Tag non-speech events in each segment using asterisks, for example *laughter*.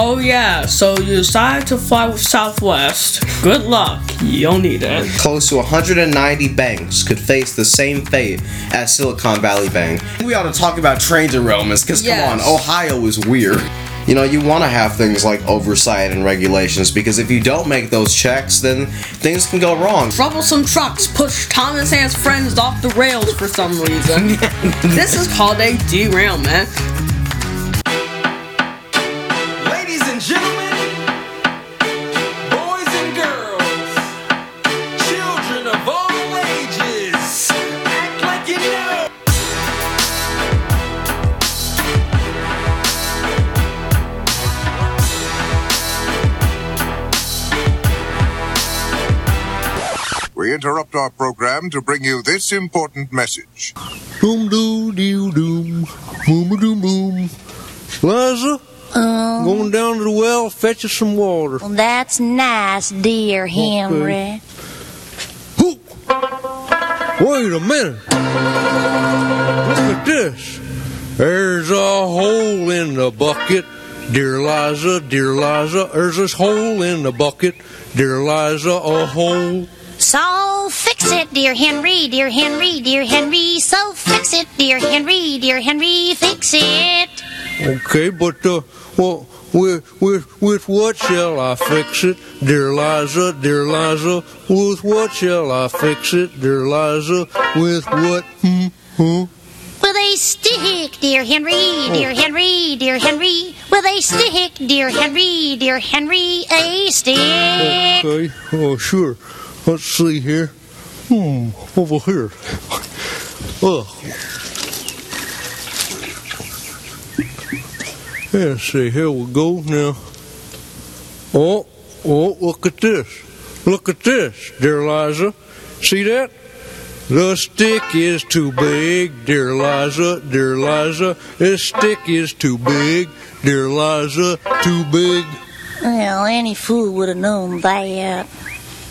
Oh yeah, so you decide to fly with Southwest. Good luck, you'll need it. Close to 190 banks could face the same fate as Silicon Valley Bank. We ought to talk about train derailments, because Yes. come on, Ohio is weird. You know, you want to have things like oversight and regulations because if you don't make those checks, then things can go wrong. Troublesome trucks push Thomas and his friends off the rails for some reason. *laughs* this is called a derailment. Interrupt our program to bring you this important message. Boom doo doo doom. Boom doom boom. Liza, um, going down to the well, fetch us some water. Well, that's nice, dear Henry. Whoop. Wait a minute. Look at this. There's a hole in the bucket. Dear Liza, dear Liza, there's this hole in the bucket. Dear Liza, a hole. So fix it, dear Henry, dear Henry, dear Henry. So fix it, dear Henry, dear Henry. Fix it. Okay, but uh, well, with with with what shall I fix it, dear Liza, dear Liza? With what shall I fix it, dear Liza? With what? Hmm, hmm. With a stick, dear Henry, dear Henry, dear Henry. With a stick, dear Henry, dear Henry. A stick. Okay, oh sure. Let's see here. Hmm, over here. Ugh. Let's see, here we go now. Oh, oh, look at this. Look at this, dear Liza. See that? The stick is too big, dear Liza, dear Liza. This stick is too big, dear Liza, too big. Well, any fool would have known that.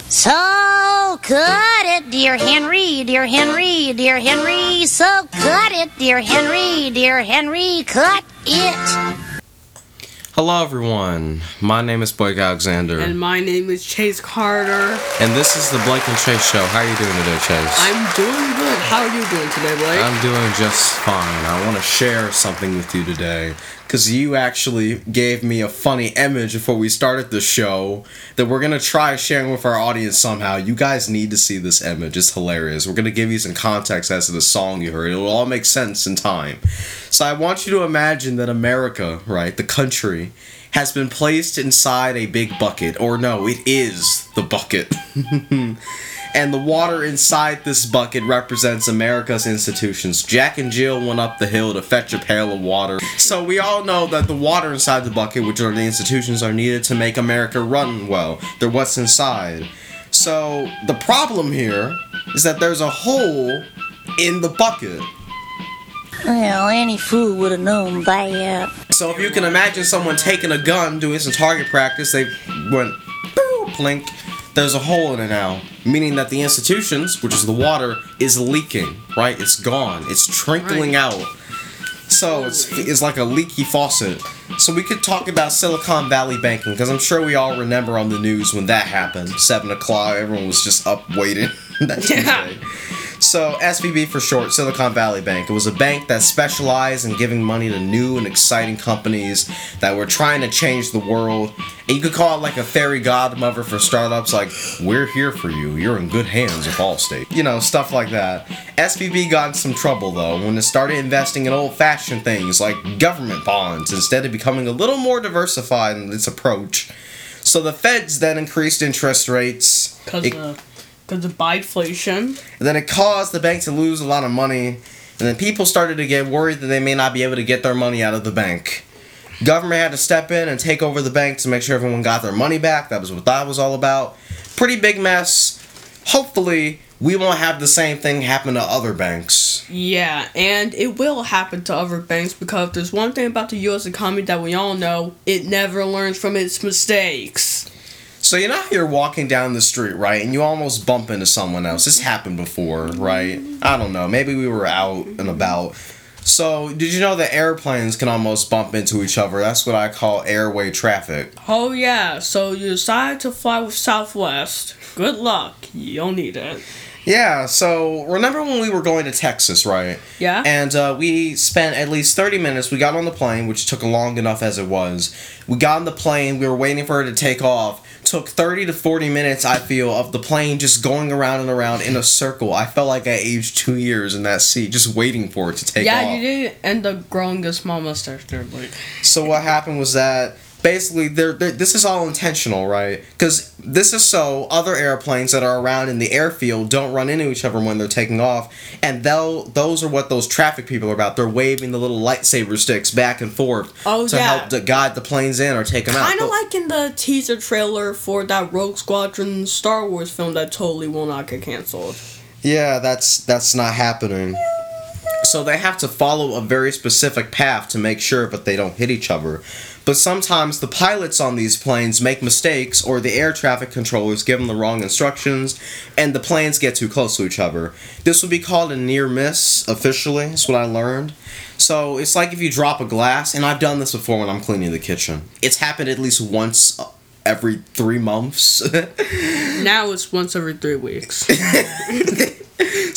So cut it, dear Henry, dear Henry, dear Henry. So cut it, dear Henry, dear Henry. Cut it. Hello, everyone. My name is Blake Alexander, And my name is Chase Carter. and this is the Blake and Chase Show. How are you doing today, Chase? I'm doing good. How are you doing today, Blake? I'm doing just fine. I want to share something with you today because you actually gave me a funny image before we started the show that we're to try sharing with our audience somehow. You guys need to see this image. It's hilarious. We're to give you some context as to the song you heard. It will all make sense in time. So I want you to imagine that America, right, the country, has been placed inside a big bucket. Or no, it is the bucket. *laughs* and the water inside this bucket represents America's institutions. Jack and Jill went up the hill to fetch a pail of water. So we all know that the water inside the bucket, which are the institutions, are needed to make America run well. They're what's inside. So the problem here is that there's a hole in the bucket. Well, any fool would have known by that. So if you can imagine someone taking a gun, doing some target practice, they went boop, blink. There's a hole in it now, meaning that the institutions, which is the water, is leaking. Right? It's gone. It's trickling Right. out. So it's it's like a leaky faucet. So we could talk about Silicon Valley banking because I'm sure we all remember on the news when that happened. Seven o'clock, everyone was just up waiting *laughs* that Yeah. So SVB for short, Silicon Valley Bank. It was a bank that specialized in giving money to new and exciting companies that were trying to change the world. And you could call it like a fairy godmother for startups like, we're here for you. You're in good hands with Allstate. You know, stuff like that. SVB got in some trouble though when it started investing in old fashioned things like government bonds instead of becoming a little more diversified in its approach. So the feds then increased interest rates. Because It- of, cause of inflation. and then it caused the bank to lose a lot of money. And then people started to get worried that they may not be able to get their money out of the bank. Government had to step in and take over the bank to make sure everyone got their money back. That was what that was all about. Pretty big mess. Hopefully, we won't have the same thing happen to other banks. Yeah, and it will happen to other banks because there's one thing about the U.S. economy that we all know: it never learns from its mistakes. So you know how you're walking down the street, right, and you almost bump into someone else. This happened before, right? I don't know. Maybe we were out and about. So, did you know that airplanes can almost bump into each other? That's what I call airway traffic. Oh yeah, so you decide to fly with Southwest. Good luck. You'll need it. Yeah, so remember when we were going to Texas, right? Yeah. And uh, we spent at least 30 minutes. We got on the plane, which took long enough as it was. We got on the plane, we were waiting for her to take off. Took 30 to 40 minutes, I feel, of the plane just going around and around in a circle. I felt like I aged two years in that seat, just waiting for it to take yeah, off. you did end up growing a small mustache there, like. So what happened was that basically they're, they're, this is all intentional, right? Because this is so other airplanes that are around in the airfield don't run into each other when they're taking off, and they'll those are what those traffic people are about. They're waving the little lightsaber sticks back and forth Oh, to yeah. help to guide the planes in or take them out. Kind of like in the teaser trailer for that Rogue Squadron Star Wars film that totally will not get canceled. Yeah, that's that's not happening. So they have to follow a very specific path to make sure that they don't hit each other. But sometimes the pilots on these planes make mistakes or the air traffic controllers give them the wrong instructions and the planes get too close to each other. This would be called a near miss officially, is what I learned. So it's like if you drop a glass, and I've done this before when I'm cleaning the kitchen. It's happened at least once uh, every three months. *laughs* Now it's once every three weeks. *laughs*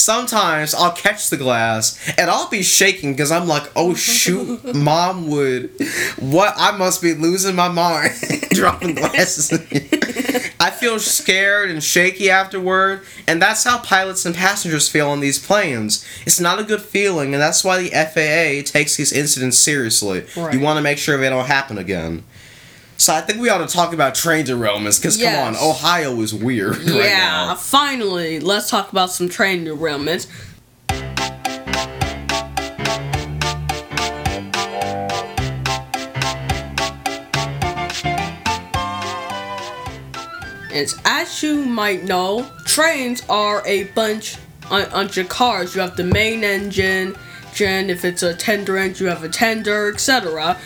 sometimes I'll catch the glass and I'll be shaking because I'm like, oh shoot, *laughs* mom would. What? I must be losing my mind *laughs* dropping glasses. I feel scared and shaky afterward, and that's how pilots and passengers feel on these planes. It's not a good feeling, and that's why the FAA takes these incidents seriously. Right. You want to make sure they don't happen again. So I think we ought to talk about train derailments because Yes. come on, Ohio is weird. *laughs* right yeah, now. finally, let's talk about some train derailments. It's as you might know, trains are a bunch bunch of cars. You have the main engine, gen if it's a tender engine, you have a tender, etc.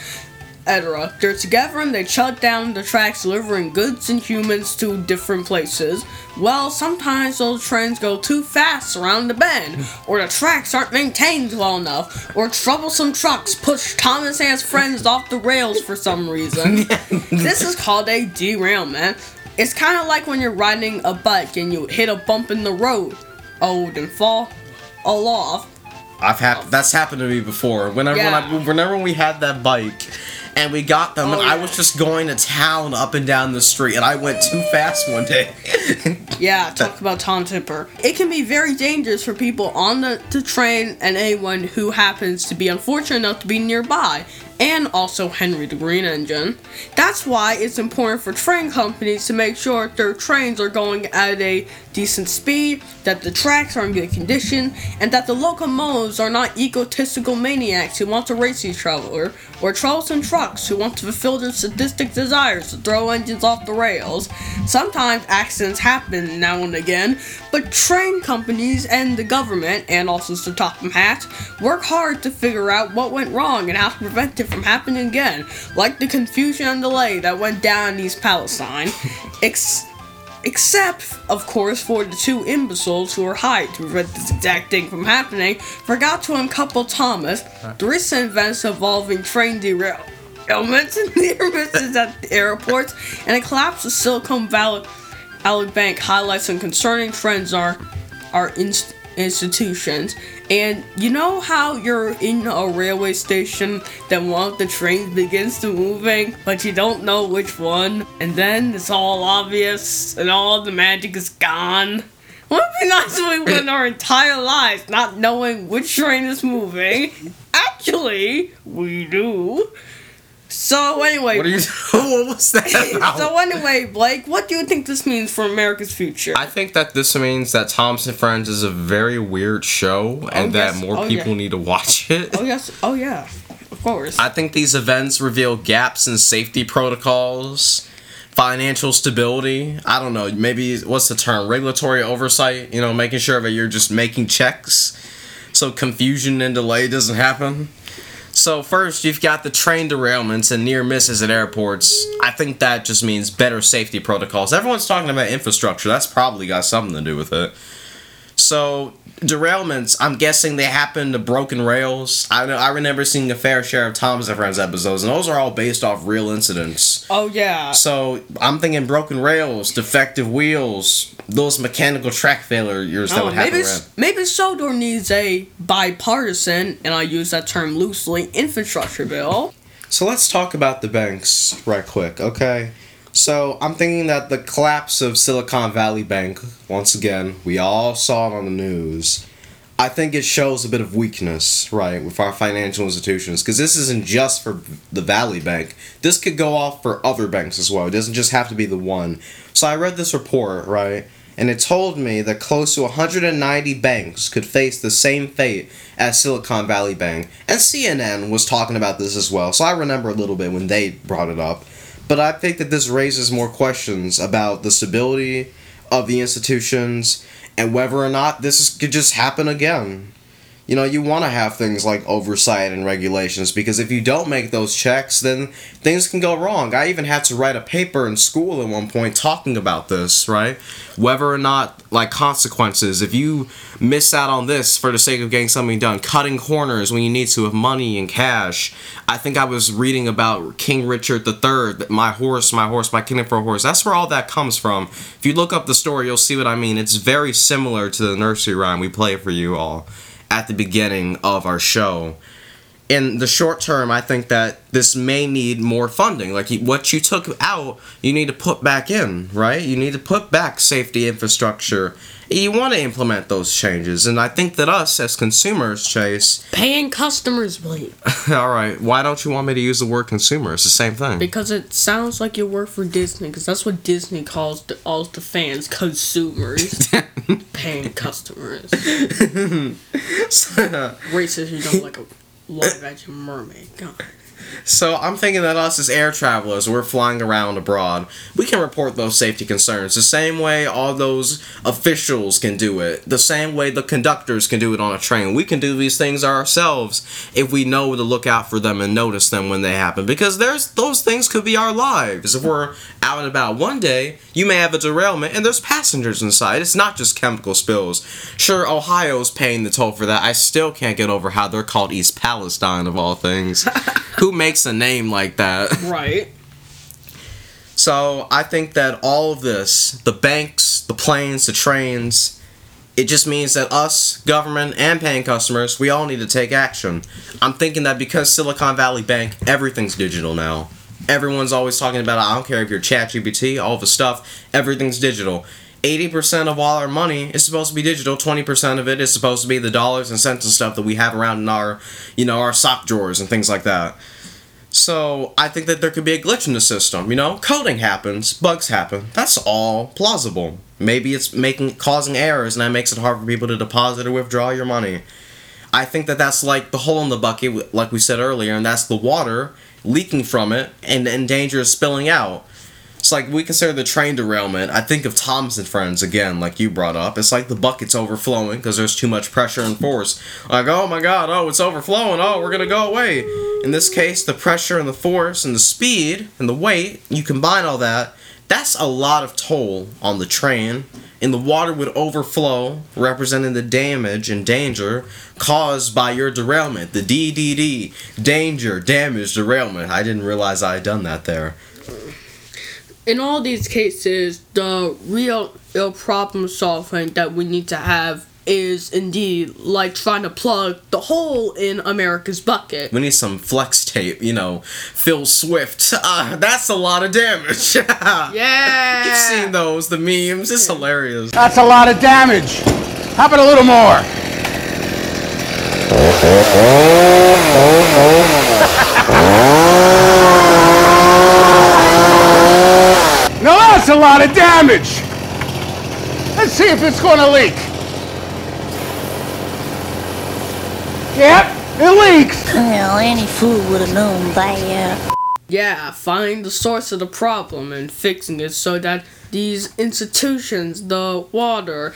etc. They're together and they shut down the tracks, delivering goods and humans to different places. Well, sometimes those trains go too fast around the bend, or the tracks aren't maintained well enough, or troublesome trucks push Thomas and his friends off the rails for some reason. *laughs* this is called a derailment. It's kind of like when you're riding a bike and you hit a bump in the road, oh, then fall all off. I've hap- that's happened to me before. Whenever Yeah. when I, whenever we had that bike and we got them, Oh, and I was just going to town up and down the street, and I went too fast one day. *laughs* Yeah, talk about Tom Tipper. It can be very dangerous for people on the, the train and anyone who happens to be unfortunate enough to be nearby, and also Henry the Green Engine. That's why it's important for train companies to make sure their trains are going at a decent speed, that the tracks are in good condition, and that the locomotives are not egotistical maniacs who want to race each other, or troublesome trucks who want to fulfill their sadistic desires to throw engines off the rails. Sometimes accidents happen now and again, but train companies and the government, and also Sir Topham Hatt, work hard to figure out what went wrong and how to prevent it from happening again, like the confusion and delay that went down in East Palestine. Ex- Except, of course, for the two imbeciles who were hired to prevent this exact thing from happening, forgot to uncouple Thomas. Uh. The recent events involving train derailments and *laughs* near misses at the airports and a collapse of Silicon Valley, Valley Bank highlights some concerning trends are our inst- institutions. And you know how you're in a railway station, then one of the trains begins to moving, but you don't know which one, and then it's all obvious and all the magic is gone. Wouldn't it be nice if we went our entire lives not knowing which train is moving? Actually, we do. So anyway, what you? *laughs* what was that *laughs* so anyway, Blake, what do you think this means for America's future? I think that this means that Thompson Friends is a very weird show, oh, and that yes. more Oh, people yeah. need to watch it. oh yes, oh yeah, of course. I think these events reveal gaps in safety protocols, financial stability. I don't know, maybe what's the term? Regulatory oversight, you know, making sure that you're just making checks so confusion and delay doesn't happen. So, first, you've got the train derailments and near misses at airports. I think that just means better safety protocols. Everyone's talking about infrastructure, that's probably got something to do with it. So derailments, I'm guessing they happen to broken rails. I know I remember seeing a fair share of Thomas and Friends episodes, and those are all based off real incidents. Oh yeah. So I'm thinking broken rails, defective wheels, those mechanical track failures that Oh, would happen. maybe s- maybe Sodor needs a bipartisan, and I use that term loosely, infrastructure bill. So let's talk about the banks right quick, okay? So I'm thinking that the collapse of Silicon Valley Bank, once again, we all saw it on the news. I think it shows a bit of weakness, right, with our financial institutions, because this isn't just for the Valley Bank. This could go off for other banks as well. It doesn't just have to be the one. So I read this report, right, and it told me that close to 190 banks could face the same fate as Silicon Valley Bank. And CNN was talking about this as well, so I remember a little bit when they brought it up. But I think that this raises more questions about the stability of the institutions and whether or not this is, could just happen again. You know, you want to have things like oversight and regulations because if you don't make those checks, then things can go wrong. I even had to write a paper in school at one point talking about this, right? Whether or not, like, consequences, if you miss out on this for the sake of getting something done, cutting corners when you need to with money and cash. I think I was reading about King Richard III, my horse, my horse, my kingdom for a horse. That's where all that comes from. If you look up the story, you'll see what I mean. It's very similar to the nursery rhyme we play for you all at the beginning of our show. In the short term, I think that this may need more funding. Like what you took out, you need to put back in, right? You need to put back safety infrastructure. You want to implement those changes, and I think that us as consumers, Chase. Paying customers, wait, *laughs* all right, why don't you want me to use the word consumer? It's the same thing. because it sounds like you work for Disney, because that's what Disney calls the, all the fans, consumers. *laughs* Paying customers. *laughs* Uh, Racist, you don't like a live action mermaid. God. So I'm thinking that us as air travelers, we're flying around abroad, we can report those safety concerns the same way all those officials can do it, the same way the conductors can do it on a train. We can do these things ourselves if we know to look out for them and notice them when they happen. Because there's those things could be our lives. If we're out and about one day, you may have a derailment and there's passengers inside. It's not just chemical spills. Sure, Ohio's paying the toll for that. I still can't get over how they're called East Palestine of all things. *laughs* Who makes a name like that? *laughs* Right. So I think that all of this, the banks, the planes, the trains, it just means that us, government, and paying customers, we all need to take action. I'm thinking that because Silicon Valley Bank, everything's digital now. Everyone's always talking about, I don't care if you're ChatGPT, all the stuff, everything's digital. 80% of all our money is supposed to be digital. 20% of it is supposed to be the dollars and cents and stuff that we have around in our, you know, our sock drawers and things like that. So I think that there could be a glitch in the system. You know, coding happens, bugs happen. That's all plausible. Maybe it's making causing errors, and that makes it hard for people to deposit or withdraw your money. I think that that's like the hole in the bucket, like we said earlier, and that's the water leaking from it and in danger of spilling out. It's like we consider the train derailment. I think of Thomas and Friends again, like you brought up. It's like the bucket's overflowing because there's too much pressure and force. Like, oh my god, oh, it's overflowing, oh, we're gonna go away. In this case, the pressure and the force and the speed and the weight, you combine all that, that's a lot of toll on the train. And the water would overflow, representing the damage and danger caused by your derailment. The DDD, danger, damage, derailment. I didn't realize I had done that there. In all these cases, the real, real problem solving that we need to have is indeed like trying to plug the hole in America's bucket. We need some flex tape, you know, Phil Swift. Ah, that's a lot of damage. *laughs* Yeah. You've seen those, the memes. It's hilarious. That's a lot of damage. How about a little more? Now that's a lot of damage. Let's see if it's going to leak. Yep, it leaks. Well, any fool would have known by uh, Yeah, find the source of the problem and fixing it so that these institutions, the water,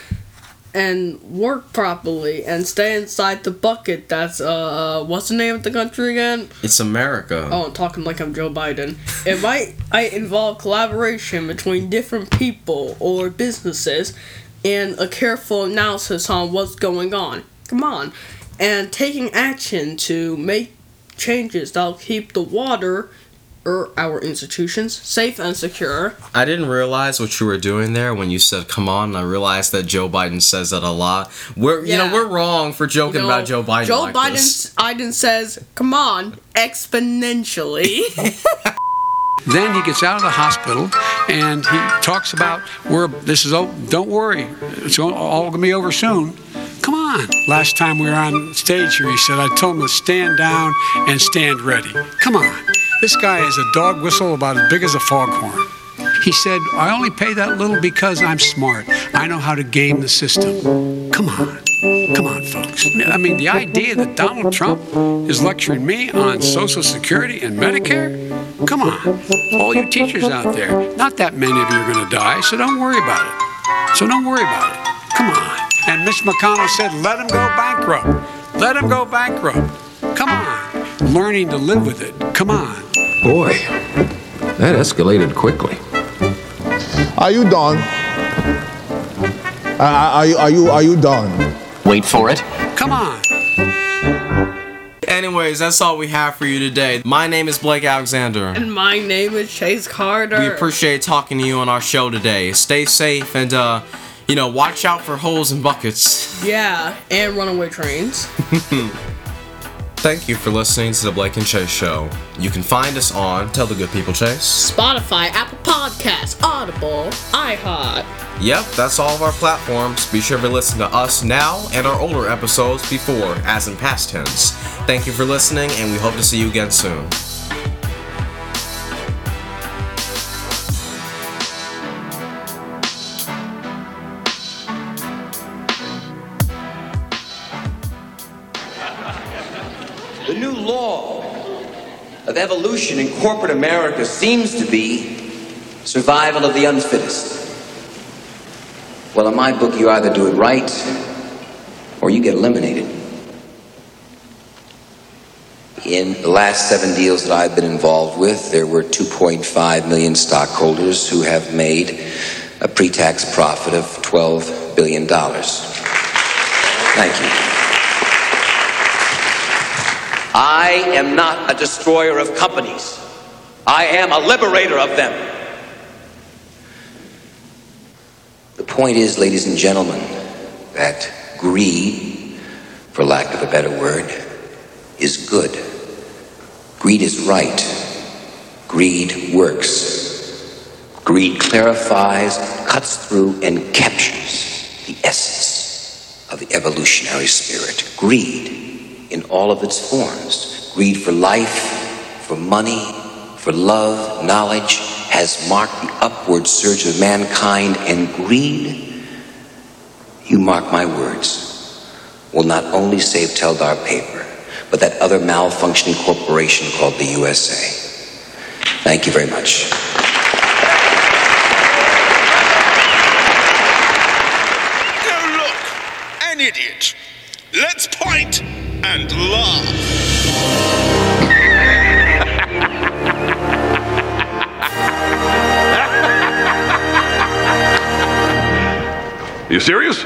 and work properly and stay inside the bucket. That's uh, what's the name of the country again? It's America. Oh, I'm talking like I'm Joe Biden. It might I involve collaboration between different people or businesses and a careful analysis on what's going on. Come on. And taking action to make changes that'll keep the water or our institutions safe and secure. I didn't realize what you were doing there when you said "come on." I realized that Joe Biden says that a lot. We're you know we're wrong for joking You know, about Joe Biden. Joe like Biden, this. Biden says, "Come on, exponentially." *laughs* Then he gets out of the hospital and he talks about where this is. Oh, don't worry, it's all, all going to be over soon. Come on. Last time we were on stage here, he said, I told him to stand down and stand ready. Come on. This guy has a dog whistle about as big as a foghorn. He said, I only pay that little because I'm smart. I know how to game the system. Come on. Come on, folks. I mean, the idea that Donald Trump is lecturing me on Social Security and Medicare? Come on. All you teachers out there, not that many of you are going to die, so don't worry about it. So don't worry about it. Come on. And Mitch McConnell said, let him go bankrupt. Let him go bankrupt. Come on. Learning to live with it. Come on. Boy, that escalated quickly. Are you done? Uh, are you are you are you done? Wait for it. Come on. Anyways, that's all we have for you today. My name is Blake Alexander. and my name is Chase Carter. We appreciate talking to you on our show today. Stay safe and uh, you know, watch out for holes and buckets. Yeah, and runaway trains. *laughs* Thank you for listening to the Blake and Chase Show. You can find us on Tell the Good People Chase. Spotify, Apple Podcasts, Audible, iHeart. Yep, that's all of our platforms. Be sure to listen to us now and our older episodes before, as in past tense. Thank you for listening, and we hope to see you again soon. The new law of evolution in corporate America seems to be survival of the unfittest. Well, in my book, you either do it right or you get eliminated. In the last seven deals that I've been involved with, there were 2.5 million stockholders who have made a pre tax profit of $12 billion. Thank you. I am not a destroyer of companies. I am a liberator of them. The point is, ladies and gentlemen, that greed, for lack of a better word, is good. Greed is right. Greed works. Greed clarifies, cuts through, and captures the essence of the evolutionary spirit. Greed in all of its forms. Greed for life, for money, for love, knowledge has marked the upward surge of mankind, and greed, you mark my words, will not only save Teldar paper, but that other malfunctioning corporation called the USA. Thank you very much. Look, an idiot. Let's point and laugh. You serious?